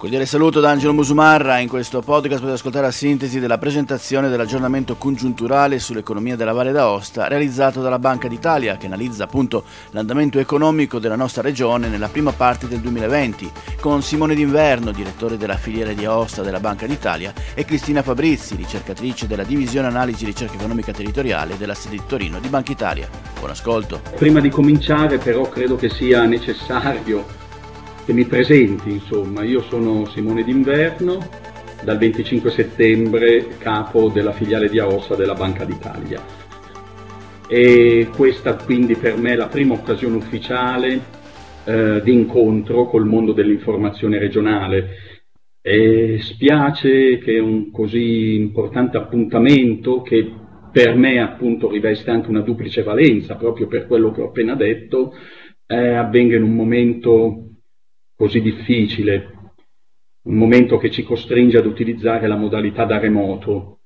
cordiale saluto da Angelo Musumarra. In questo podcast potete ascoltare la sintesi della presentazione dell'aggiornamento congiunturale sull'economia della Valle d'Aosta realizzato dalla Banca d'Italia che analizza appunto l'andamento economico della nostra regione nella prima parte del 2020 con Simone D'Inverno, direttore della filiera di Aosta della Banca d'Italia e Cristina Fabrizi, ricercatrice della divisione analisi ricerca economica territoriale della sede di Torino di Banca Italia. Buon ascolto. Prima di cominciare però credo che sia necessario che mi presenti, insomma. Io sono Simone D'Inverno, dal 25 settembre capo della filiale di Aosta della Banca d'Italia. E questa quindi per me è la prima occasione ufficiale eh, di incontro col mondo dell'informazione regionale. E spiace che un così importante appuntamento che per me appunto riveste anche una duplice valenza, proprio per quello che ho appena detto, eh, avvenga in un momento così difficile, un momento che ci costringe ad utilizzare la modalità da remoto.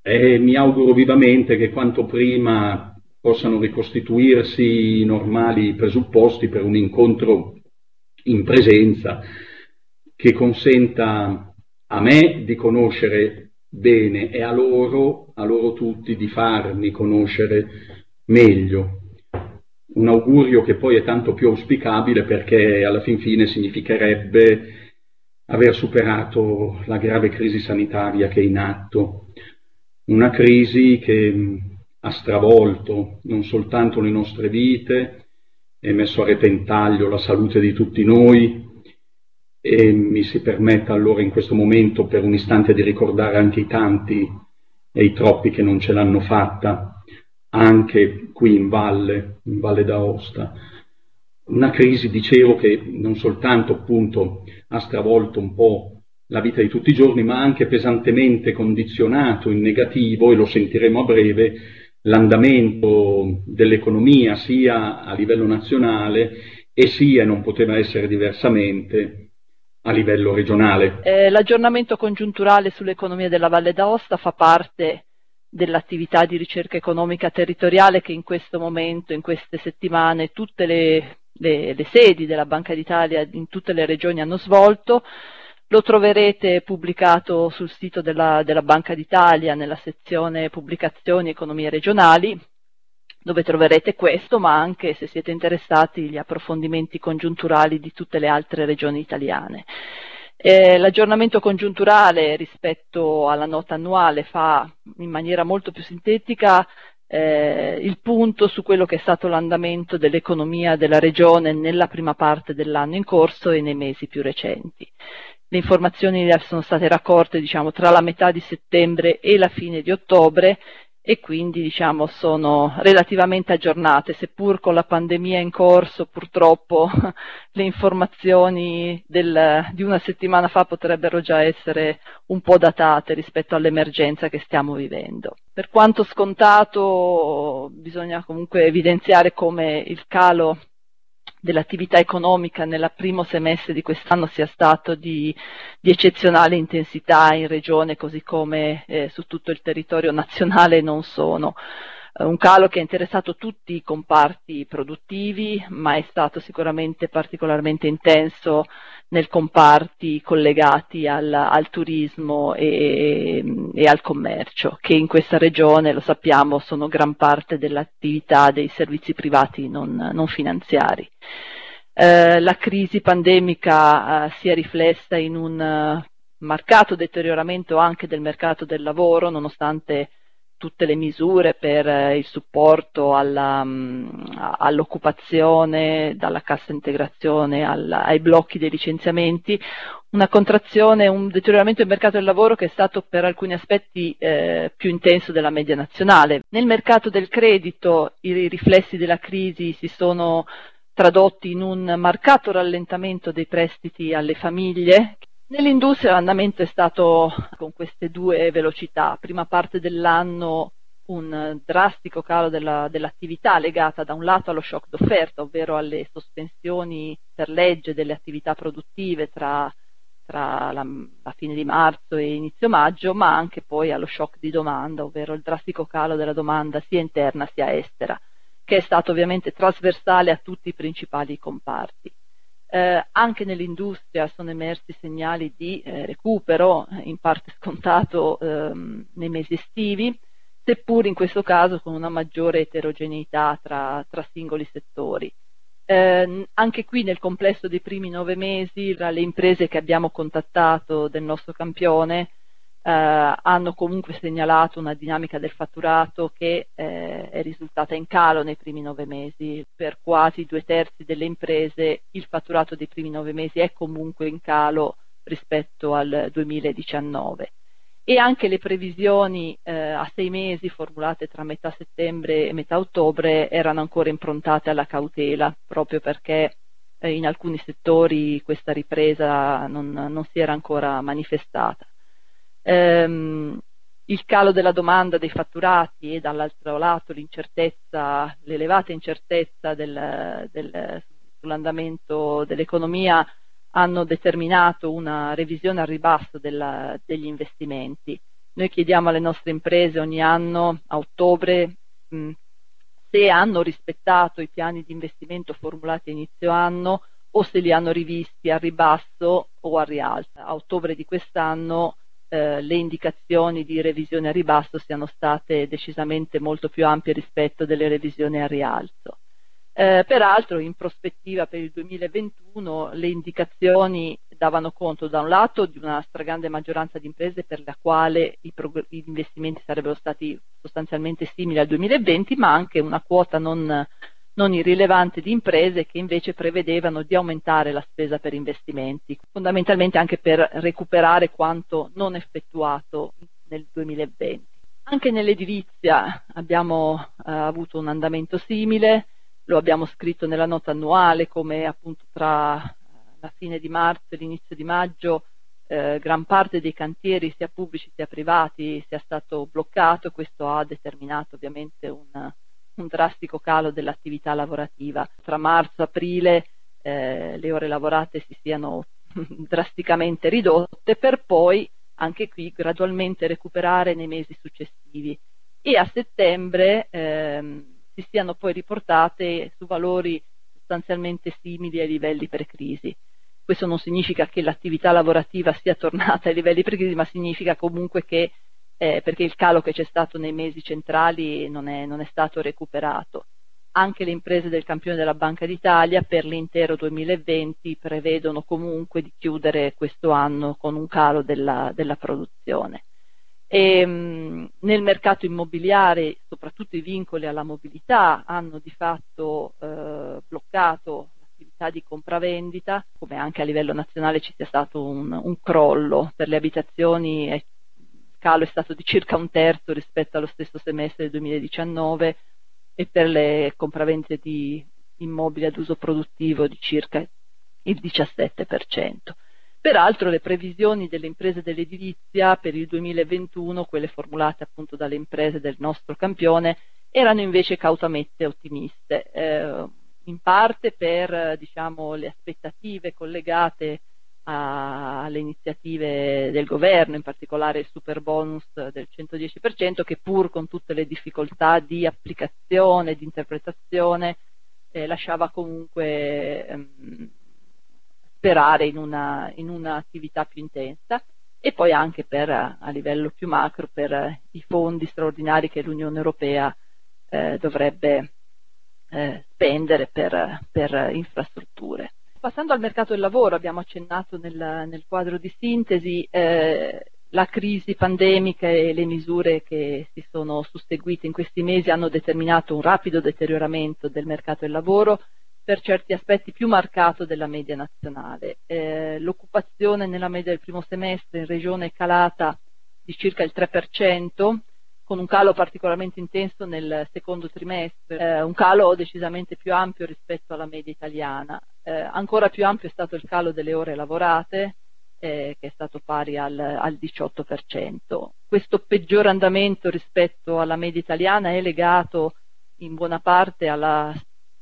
E mi auguro vivamente che quanto prima possano ricostituirsi i normali presupposti per un incontro in presenza che consenta a me di conoscere bene e a loro, a loro tutti, di farmi conoscere meglio un augurio che poi è tanto più auspicabile perché alla fin fine significherebbe aver superato la grave crisi sanitaria che è in atto, una crisi che ha stravolto non soltanto le nostre vite, e messo a repentaglio la salute di tutti noi e mi si permetta allora in questo momento per un istante di ricordare anche i tanti e i troppi che non ce l'hanno fatta, anche qui in valle, in Valle d'Aosta. Una crisi, dicevo, che non soltanto appunto ha stravolto un po' la vita di tutti i giorni, ma ha anche pesantemente condizionato in negativo, e lo sentiremo a breve, l'andamento dell'economia sia a livello nazionale e sia, non poteva essere diversamente, a livello regionale. Eh, l'aggiornamento congiunturale sull'economia della Valle d'Aosta fa parte dell'attività di ricerca economica territoriale che in questo momento, in queste settimane, tutte le, le, le sedi della Banca d'Italia in tutte le regioni hanno svolto. Lo troverete pubblicato sul sito della, della Banca d'Italia nella sezione pubblicazioni economie regionali, dove troverete questo, ma anche, se siete interessati, gli approfondimenti congiunturali di tutte le altre regioni italiane. Eh, l'aggiornamento congiunturale rispetto alla nota annuale fa in maniera molto più sintetica eh, il punto su quello che è stato l'andamento dell'economia della regione nella prima parte dell'anno in corso e nei mesi più recenti. Le informazioni sono state raccolte diciamo, tra la metà di settembre e la fine di ottobre e quindi diciamo, sono relativamente aggiornate, seppur con la pandemia in corso purtroppo le informazioni del, di una settimana fa potrebbero già essere un po' datate rispetto all'emergenza che stiamo vivendo. Per quanto scontato bisogna comunque evidenziare come il calo dell'attività economica nel primo semestre di quest'anno sia stato di, di eccezionale intensità in regione così come eh, su tutto il territorio nazionale non sono. Eh, un calo che ha interessato tutti i comparti produttivi, ma è stato sicuramente particolarmente intenso nei comparti collegati al, al turismo e, e, al commercio, che in questa regione, lo sappiamo, sono gran parte dell'attività dei servizi privati non, non finanziari. Eh, la crisi pandemica eh, si è riflessa in un uh, marcato deterioramento anche del mercato del lavoro, nonostante tutte le misure per eh, il supporto alla, mm, all'occupazione, dalla cassa integrazione alla, ai blocchi dei licenziamenti, una contrazione, un deterioramento del mercato del lavoro che è stato per alcuni aspetti eh, più intenso della media nazionale. Nel mercato del credito i riflessi della crisi si sono tradotti in un marcato rallentamento dei prestiti alle famiglie Nell'industria l'andamento è stato con queste due velocità. Prima parte dell'anno un drastico calo della, dell'attività legata da un lato allo shock d'offerta, ovvero alle sospensioni per legge delle attività produttive tra, tra la, la, fine di marzo e inizio maggio, ma anche poi allo shock di domanda, ovvero il drastico calo della domanda sia interna sia estera, che è stato ovviamente trasversale a tutti i principali comparti. Eh, anche nell'industria sono emersi segnali di eh, recupero, in parte scontato ehm, nei mesi estivi, seppur in questo caso con una maggiore eterogeneità tra, tra singoli settori. Eh, anche qui nel complesso dei primi nove mesi le imprese che abbiamo contattato del nostro campione eh, hanno comunque segnalato una dinamica del fatturato che eh, è risultata in calo nei primi nove mesi. Per quasi due terzi delle imprese il fatturato dei primi nove mesi è comunque in calo rispetto al 2019 e anche le previsioni eh, a sei mesi formulate tra metà settembre e metà ottobre erano ancora improntate alla cautela, proprio perché eh, in alcuni settori questa ripresa non, non si era ancora manifestata. Ehm, il calo della domanda dei fatturati e dall'altro lato l'incertezza, l'elevata incertezza del, del, sull'andamento dell'economia hanno determinato una revisione al ribasso della, degli investimenti. Noi chiediamo alle nostre imprese ogni anno a ottobre mh, se hanno rispettato i piani di investimento formulati a inizio anno o se li hanno rivisti a ribasso o a rialzo. A ottobre di quest'anno eh, le indicazioni di revisione a ribasso siano state decisamente molto più ampie rispetto delle revisioni a rialzo. Eh, peraltro in prospettiva per il 2021 le indicazioni davano conto da un lato di una stragrande maggioranza di imprese per la quale prog- gli investimenti sarebbero stati sostanzialmente simili al 2020, ma anche una quota non, non irrilevante di imprese che invece prevedevano di aumentare la spesa per investimenti, fondamentalmente anche per recuperare quanto non effettuato nel 2020. Anche nell'edilizia abbiamo eh, avuto un andamento simile, lo abbiamo scritto nella nota annuale come appunto tra la fine di marzo e l'inizio di maggio eh, gran parte dei cantieri sia pubblici sia privati sia stato bloccato, questo ha determinato ovviamente un, un drastico calo dell'attività lavorativa. Tra marzo e aprile eh, le ore lavorate si siano drasticamente ridotte per poi anche qui gradualmente recuperare nei mesi successivi e a settembre ehm, si siano poi riportate su valori sostanzialmente simili ai livelli pre-crisi. Questo non significa che l'attività lavorativa sia tornata ai livelli pre-crisi, ma significa comunque che, eh, perché il calo che c'è stato nei mesi centrali non è, non è stato recuperato. Anche le imprese del campione della Banca d'Italia per l'intero 2020 prevedono comunque di chiudere questo anno con un calo della, della produzione. E, mh, nel mercato immobiliare, soprattutto i vincoli alla mobilità hanno di fatto eh, bloccato l'attività di compravendita, come anche a livello nazionale ci sia stato un, un crollo per le abitazioni, il calo è stato di circa un terzo rispetto allo stesso semestre del 2019 e per le compravendite di immobili ad uso produttivo di circa il 17%. Peraltro le previsioni delle imprese dell'edilizia per il 2021, quelle formulate appunto dalle imprese del nostro campione, erano invece cautamente ottimiste, eh, in parte per diciamo, le aspettative collegate a, alle iniziative del governo, in particolare il super bonus del 110%, che pur con tutte le difficoltà di applicazione, di interpretazione, eh, lasciava comunque ehm, sperare in, una, in un'attività più intensa e poi anche per, a livello più macro per i fondi straordinari che l'Unione Europea eh, dovrebbe eh, spendere per, per, infrastrutture. Passando al mercato del lavoro, abbiamo accennato nel, nel quadro di sintesi, eh, la crisi pandemica e le misure che si sono susseguite in questi mesi hanno determinato un rapido deterioramento del mercato del lavoro per certi aspetti più marcato della media nazionale. Eh, l'occupazione nella media del primo semestre in regione è calata di circa il 3%, con un calo particolarmente intenso nel secondo trimestre, eh, un calo decisamente più ampio rispetto alla media italiana. Eh, ancora più ampio è stato il calo delle ore lavorate, eh, che è stato pari al, al 18%. Questo peggior andamento rispetto alla media italiana è legato in buona parte alla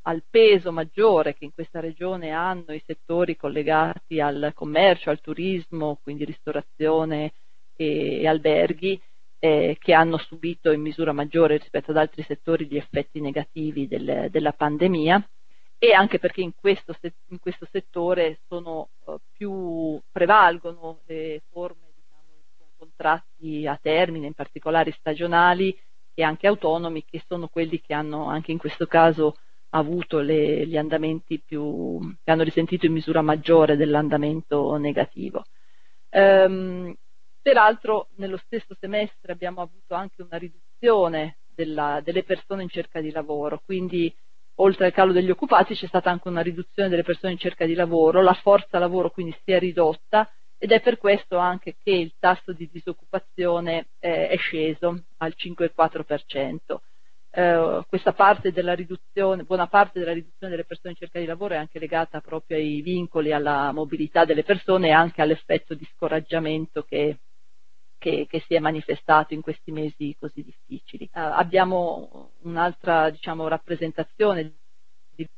al peso maggiore che in questa regione hanno i settori collegati al commercio, al turismo, quindi ristorazione e, e alberghi, eh, che hanno subito in misura maggiore rispetto ad altri settori gli effetti negativi del, della pandemia e anche perché in questo, in questo settore sono, uh, più prevalgono le forme diciamo, con contratti a termine, in particolare stagionali e anche autonomi, che sono quelli che hanno anche in questo caso avuto le, gli andamenti più, che hanno risentito in misura maggiore dell'andamento negativo. Um, peraltro nello stesso semestre abbiamo avuto anche una riduzione della, delle persone in cerca di lavoro, quindi oltre al calo degli occupati c'è stata anche una riduzione delle persone in cerca di lavoro, la forza lavoro quindi si è ridotta ed è per questo anche che il tasso di disoccupazione eh, è sceso al 5,4%. Eh, questa parte della riduzione, buona parte della riduzione delle persone in cerca di lavoro è anche legata proprio ai vincoli alla mobilità delle persone e anche all'effetto di scoraggiamento che, che, che si è manifestato in questi mesi così difficili. Eh, abbiamo un'altra diciamo, rappresentazione di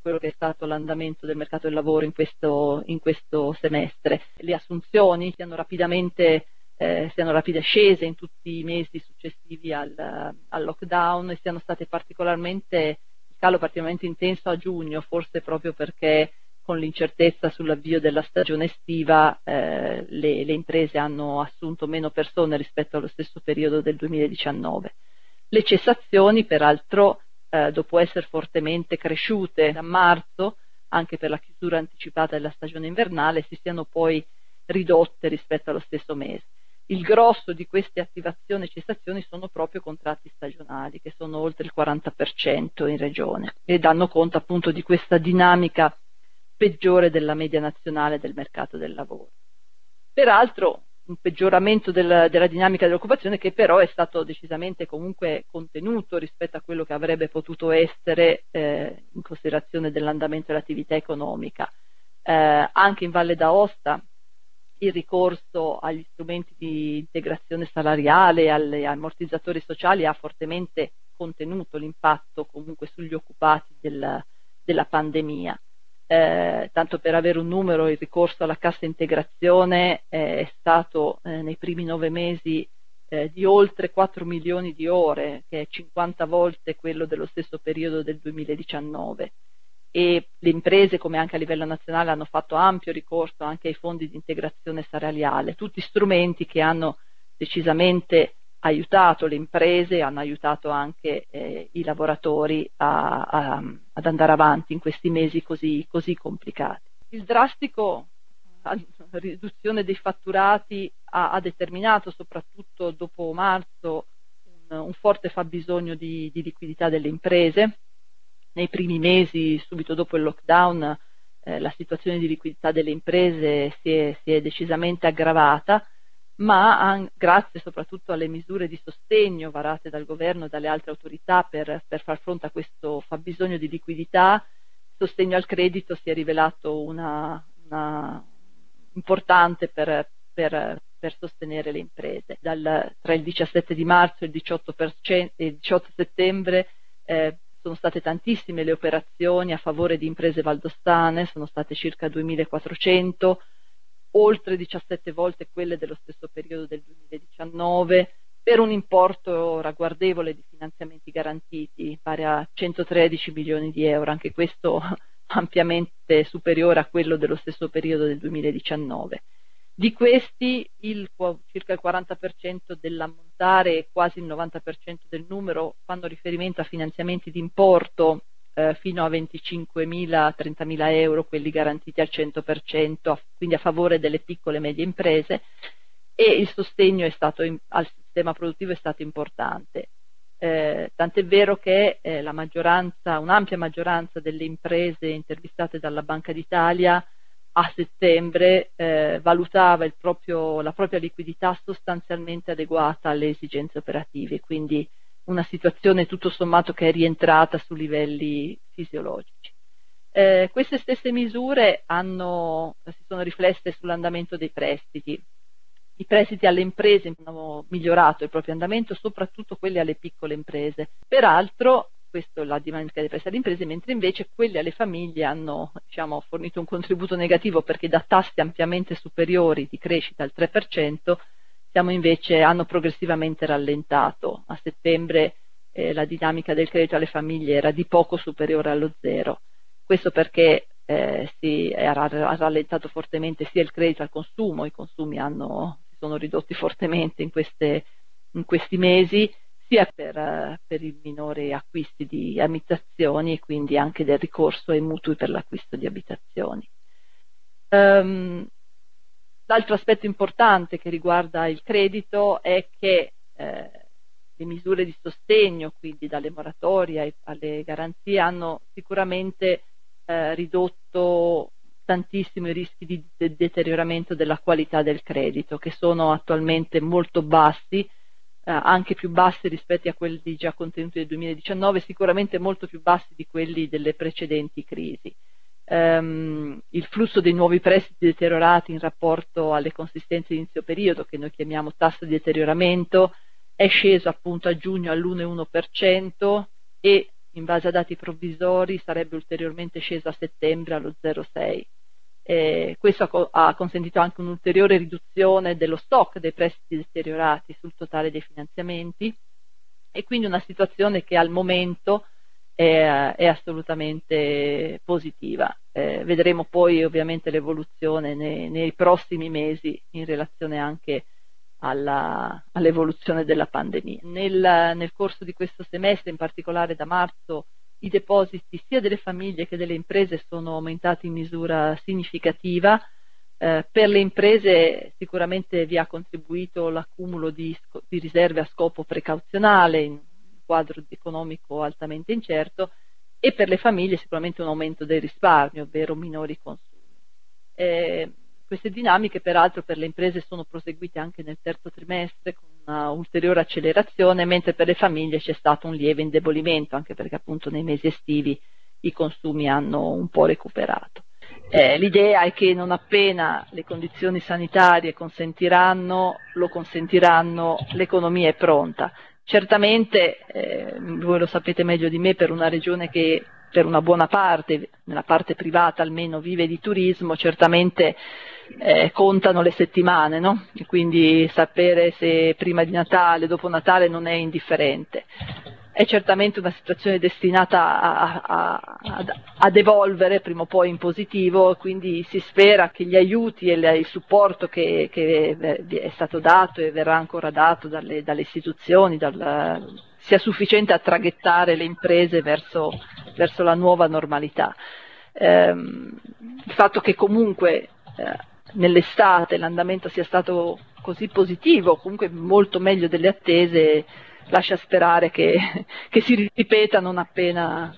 quello che è stato l'andamento del mercato del lavoro in questo, in questo semestre. Le assunzioni siano rapidamente eh, siano rapide scese in tutti i mesi successivi al, al, lockdown e siano state particolarmente, il calo particolarmente intenso a giugno, forse proprio perché con l'incertezza sull'avvio della stagione estiva eh, le, le, imprese hanno assunto meno persone rispetto allo stesso periodo del 2019. Le cessazioni, peraltro, eh, dopo essere fortemente cresciute da marzo, anche per la chiusura anticipata della stagione invernale, si siano poi ridotte rispetto allo stesso mese il grosso di queste attivazioni e cessazioni sono proprio contratti stagionali, che sono oltre il 40% in regione e danno conto appunto di questa dinamica peggiore della media nazionale del mercato del lavoro. Peraltro un peggioramento del, della dinamica dell'occupazione che però è stato decisamente comunque contenuto rispetto a quello che avrebbe potuto essere eh, in considerazione dell'andamento dell'attività economica. Eh, anche in Valle d'Aosta il ricorso agli strumenti di integrazione salariale, agli ammortizzatori sociali ha fortemente contenuto l'impatto comunque sugli occupati del, della pandemia. Eh, tanto per avere un numero, il ricorso alla cassa integrazione eh, è stato eh, nei primi nove mesi eh, di oltre 4 milioni di ore, che è 50 volte quello dello stesso periodo del 2019 e le imprese come anche a livello nazionale hanno fatto ampio ricorso anche ai fondi di integrazione salariale, tutti strumenti che hanno decisamente aiutato le imprese, hanno aiutato anche eh, i lavoratori a, a, ad andare avanti in questi mesi così, così complicati. Il drastico riduzione dei fatturati ha, ha, determinato soprattutto dopo marzo un, un forte fabbisogno di, di liquidità delle imprese nei primi mesi, subito dopo il lockdown, eh, la situazione di liquidità delle imprese si è, si è decisamente aggravata, ma an- grazie soprattutto alle misure di sostegno varate dal governo e dalle altre autorità per, per far fronte a questo fabbisogno di liquidità, il sostegno al credito si è rivelato una, una importante per, per, per, sostenere le imprese. Dal, tra il 17 di marzo e il 18, e il 18 settembre eh, sono state tantissime le operazioni a favore di imprese valdostane, sono state circa 2400, oltre 17 volte quelle dello stesso periodo del 2019, per un importo ragguardevole di finanziamenti garantiti, pari a 113 milioni di euro, anche questo ampiamente superiore a quello dello stesso periodo del 2019. Di questi il, circa il 40% dell'ammontare e quasi il 90% del numero fanno riferimento a finanziamenti di importo eh, fino a 25.000-30.000 euro, quelli garantiti al 100%, quindi a favore delle piccole e medie imprese e il sostegno in, al sistema produttivo è stato importante. Eh, tant'è vero che eh, la maggioranza, un'ampia maggioranza delle imprese intervistate dalla Banca d'Italia a settembre eh, valutava proprio, la propria liquidità sostanzialmente adeguata alle esigenze operative, quindi una situazione tutto sommato che è rientrata su livelli fisiologici. Eh, queste stesse misure hanno, si sono riflesse sull'andamento dei prestiti. I prestiti alle imprese hanno migliorato il proprio andamento, soprattutto quelli alle piccole imprese. Peraltro questo la dinamica dei prestiti alle imprese, mentre invece quelli alle famiglie hanno diciamo, fornito un contributo negativo perché da tassi ampiamente superiori di crescita al 3%, invece, hanno progressivamente rallentato. A settembre eh, la dinamica del credito alle famiglie era di poco superiore allo zero. Questo perché eh, si era rallentato fortemente sia il credito al consumo, i consumi hanno, si sono ridotti fortemente in, queste, in questi mesi, sia per, per, i minori acquisti di abitazioni e quindi anche del ricorso ai mutui per l'acquisto di abitazioni. Um, l'altro aspetto importante che riguarda il credito è che eh, le misure di sostegno, quindi dalle moratorie alle garanzie, hanno sicuramente eh, ridotto tantissimo i rischi di de- deterioramento della qualità del credito, che sono attualmente molto bassi, eh, anche più bassi rispetto a quelli già contenuti nel 2019, sicuramente molto più bassi di quelli delle precedenti crisi. Um, il flusso dei nuovi prestiti deteriorati in rapporto alle consistenze di inizio periodo, che noi chiamiamo tasso di deterioramento, è sceso appunto a giugno all'1,1% e in base a dati provvisori sarebbe ulteriormente sceso a settembre allo 0,6%. Eh, questo ha, ha, consentito anche un'ulteriore riduzione dello stock dei prestiti deteriorati sul totale dei finanziamenti e quindi una situazione che al momento è, è assolutamente positiva. Eh, vedremo poi ovviamente l'evoluzione nei, nei, prossimi mesi in relazione anche alla, all'evoluzione della pandemia. Nel, nel corso di questo semestre, in particolare da marzo, i depositi sia delle famiglie che delle imprese sono aumentati in misura significativa. Eh, per le imprese sicuramente vi ha contribuito l'accumulo di, di riserve a scopo precauzionale in quadro economico altamente incerto e per le famiglie sicuramente un aumento dei risparmi, ovvero minori consumi. Eh, queste dinamiche peraltro per le imprese sono proseguite anche nel terzo trimestre con una ulteriore accelerazione, mentre per le famiglie c'è stato un lieve indebolimento, anche perché appunto nei mesi estivi i consumi hanno un po' recuperato. Eh, l'idea è che non appena le condizioni sanitarie consentiranno, lo consentiranno, l'economia è pronta. Certamente, eh, voi lo sapete meglio di me, per una regione che per una buona parte, nella parte privata almeno, vive di turismo, certamente eh, contano le settimane, no? quindi sapere se prima di Natale, dopo Natale non è indifferente. È certamente una situazione destinata a, a, a, ad evolvere prima o poi in positivo, quindi si spera che gli aiuti e il supporto che, che è stato dato e verrà ancora dato dalle, dalle istituzioni dal, sia sufficiente a traghettare le imprese verso, verso la nuova normalità. Eh, il fatto che comunque eh, nell'estate l'andamento sia stato così positivo, comunque molto meglio delle attese, lascia sperare che, che si ripeta non appena,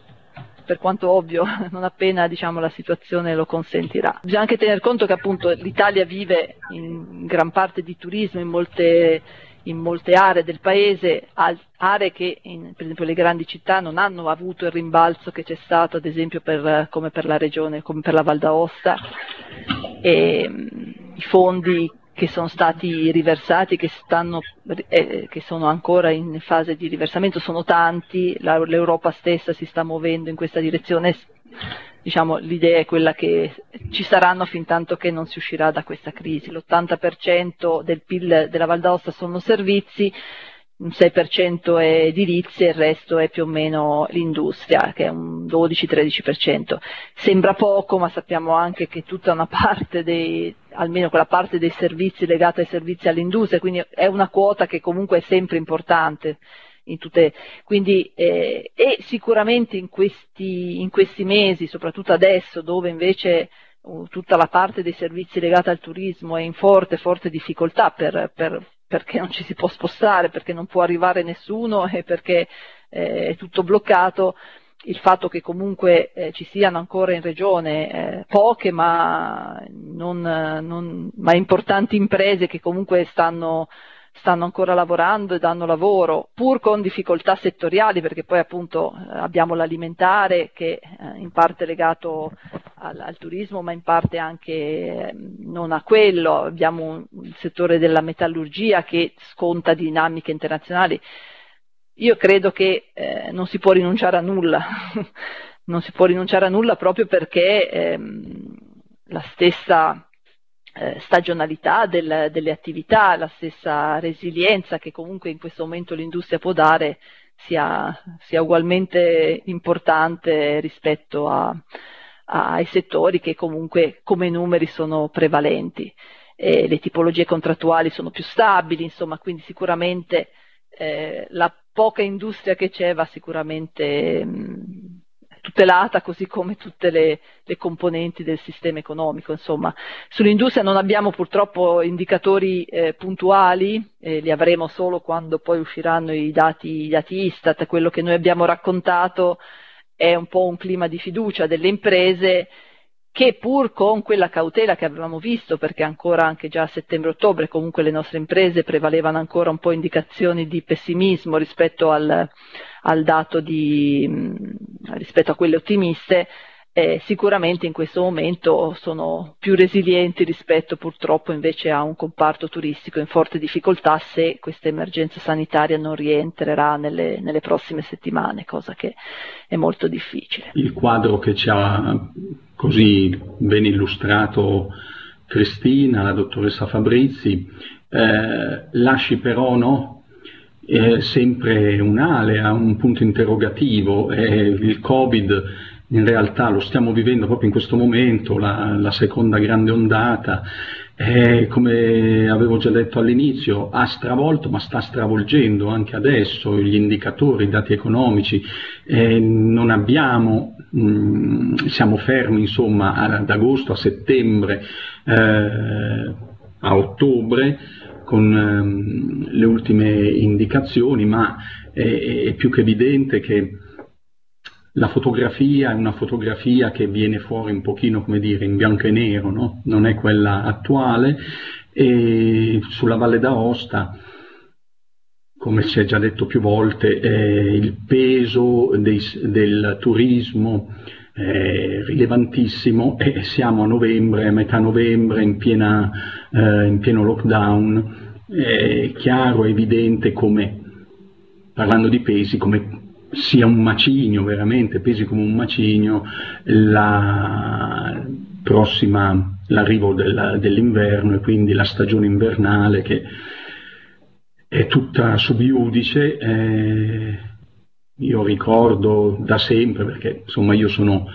per quanto ovvio, non appena diciamo, la situazione lo consentirà. Bisogna anche tener conto che appunto l'Italia vive in gran parte di turismo, in molte in molte aree del paese, aree che in, per esempio le grandi città non hanno avuto il rimbalzo che c'è stato ad esempio per, come per la regione, come per la Val d'Aosta e i fondi che sono stati riversati, che, stanno, eh, che sono ancora in fase di riversamento, sono tanti, la, l'Europa stessa si sta muovendo in questa direzione diciamo, l'idea è quella che ci saranno fin tanto che non si uscirà da questa crisi. L'80% del PIL della Val d'Aosta sono servizi, un 6% è edilizia e il resto è più o meno l'industria, che è un 12-13%. Sembra poco, ma sappiamo anche che tutta una parte dei, almeno quella parte dei servizi legata ai servizi all'industria, quindi è una quota che comunque è sempre importante Tutte, quindi, eh, e sicuramente in questi, in questi, mesi, soprattutto adesso dove invece uh, tutta la parte dei servizi legata al turismo è in forte, forte difficoltà per, per, perché non ci si può spostare, perché non può arrivare nessuno e perché eh, è tutto bloccato, il fatto che comunque eh, ci siano ancora in regione eh, poche ma, non, non, ma importanti imprese che comunque stanno stanno ancora lavorando e danno lavoro, pur con difficoltà settoriali, perché poi appunto eh, abbiamo l'alimentare che eh, in parte è legato al, al, turismo, ma in parte anche eh, non a quello, abbiamo il settore della metallurgia che sconta dinamiche internazionali. Io credo che eh, non si può rinunciare a nulla, non si può rinunciare a nulla proprio perché ehm, la stessa eh, stagionalità del, delle attività, la stessa resilienza che comunque in questo momento l'industria può dare, sia, sia ugualmente importante rispetto a, ai settori che comunque come numeri sono prevalenti. Eh, le tipologie contrattuali sono più stabili, insomma, quindi sicuramente eh, la poca industria che c'è va sicuramente mh, tutelata così come tutte le, le, componenti del sistema economico. Insomma. Sull'industria non abbiamo purtroppo indicatori eh, puntuali, eh, li avremo solo quando poi usciranno i dati, i dati Istat, quello che noi abbiamo raccontato è un po' un clima di fiducia delle imprese che pur con quella cautela che avevamo visto, perché ancora anche già a settembre-ottobre comunque le nostre imprese prevalevano ancora un po' indicazioni di pessimismo rispetto al, al dato di, rispetto a quelle ottimiste, eh, sicuramente in questo momento sono più resilienti rispetto purtroppo invece a un comparto turistico in forte difficoltà se questa emergenza sanitaria non rientrerà nelle, nelle prossime settimane, cosa che è molto difficile. Il quadro che ci ha così ben illustrato Cristina, la dottoressa Fabrizi, eh, lasci però no, eh, sempre un'alea, un punto interrogativo. Il Covid in realtà lo stiamo vivendo proprio in questo momento, la, la seconda grande ondata, eh, come avevo già detto all'inizio, ha stravolto ma sta stravolgendo anche adesso gli indicatori, i dati economici, eh, non abbiamo, mh, mm, siamo fermi insomma ad agosto, a settembre, eh, a ottobre con ehm, le ultime indicazioni, ma è, è più che evidente che la fotografia è una fotografia che viene fuori un pochino, come dire, in bianco e nero, no? non è quella attuale, e sulla Valle d'Aosta, come si è già detto più volte, eh, il peso dei, del turismo è rilevantissimo e siamo a novembre, a metà novembre, in, piena, eh, in pieno lockdown, è chiaro, evidente come, parlando di pesi, come sia un macigno veramente, pesi come un macigno la prossima, l'arrivo della, dell'inverno e quindi la stagione invernale che è tutta subiudice. Eh, io ricordo da sempre, perché insomma io sono,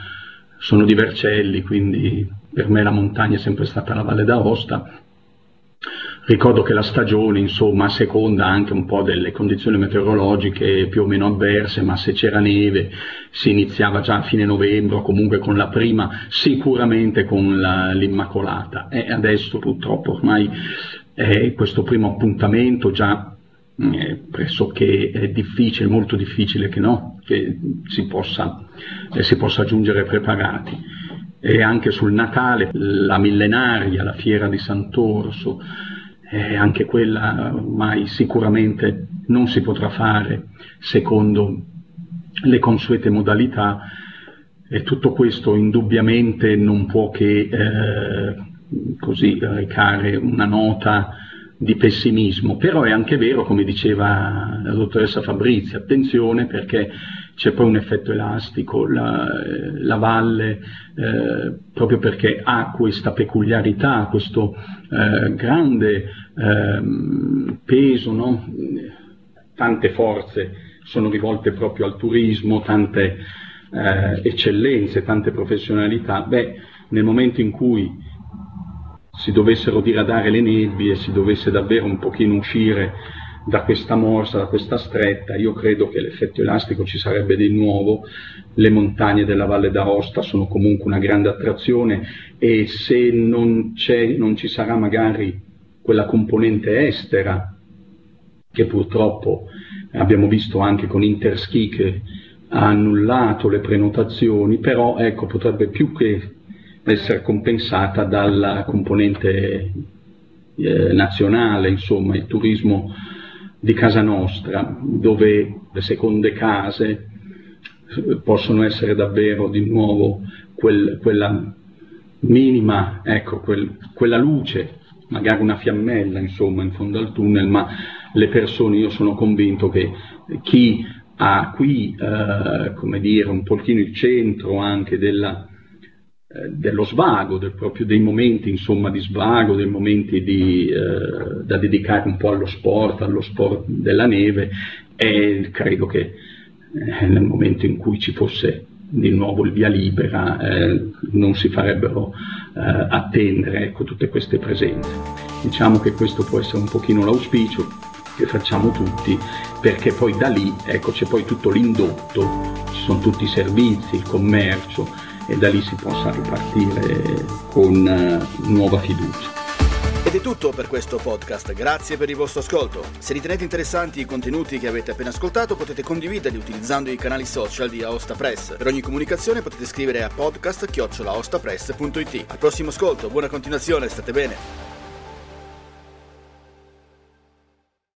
sono di Vercelli, quindi per me la montagna è sempre stata la Valle d'Aosta, Ricordo che la stagione, insomma, a seconda anche un po' delle condizioni meteorologiche più o meno avverse, ma se c'era neve si iniziava già a fine novembre o comunque con la prima, sicuramente con la, l'Immacolata. E adesso purtroppo ormai eh, questo primo appuntamento già è pressoché è difficile, molto difficile che, no, che si, possa, eh, si possa giungere preparati. E anche sul Natale, la millenaria, la fiera di Sant'Orso, eh, anche quella ormai sicuramente non si potrà fare secondo le consuete modalità e tutto questo indubbiamente non può che eh, così recare una nota di pessimismo, però è anche vero, come diceva la dottoressa Fabrizi, attenzione perché c'è poi un effetto elastico, la, la valle eh, proprio perché ha questa peculiarità, questo eh, grande eh, peso, no? tante forze sono rivolte proprio al turismo, tante eh, eccellenze, tante professionalità, beh, nel momento in cui si dovessero diradare le nebbie, si dovesse davvero un pochino uscire da questa morsa, da questa stretta, io credo che l'effetto elastico ci sarebbe di nuovo, le montagne della Valle d'Aosta sono comunque una grande attrazione e se non, non ci sarà magari quella componente estera che purtroppo abbiamo visto anche con Interski che ha annullato le prenotazioni, però ecco, potrebbe più che essere compensata dalla componente eh, nazionale, insomma il turismo di casa nostra, dove le seconde case possono essere davvero di nuovo quel, quella minima, ecco, quel, quella luce, magari una fiammella insomma in fondo al tunnel, ma le persone, io sono convinto che chi ha qui, eh, come dire, un pochino il centro anche della, dello svago, del, proprio dei momenti insomma, di svago, dei momenti di, eh, da dedicare un po' allo sport, allo sport della neve e credo che eh, nel momento in cui ci fosse di nuovo il via libera eh, non si farebbero eh, attendere ecco, tutte queste presenze. Diciamo che questo può essere un pochino l'auspicio che facciamo tutti perché poi da lì ecco, c'è poi tutto l'indotto, ci sono tutti i servizi, il commercio e da lì si possa ripartire con uh, nuova fiducia. Ed è tutto per questo podcast, grazie per il vostro ascolto. Se ritenete interessanti i contenuti che avete appena ascoltato potete condividerli utilizzando i canali social di Aosta Press. Per ogni comunicazione potete scrivere a podcast-aostapress.it. Al prossimo ascolto, buona continuazione, state bene.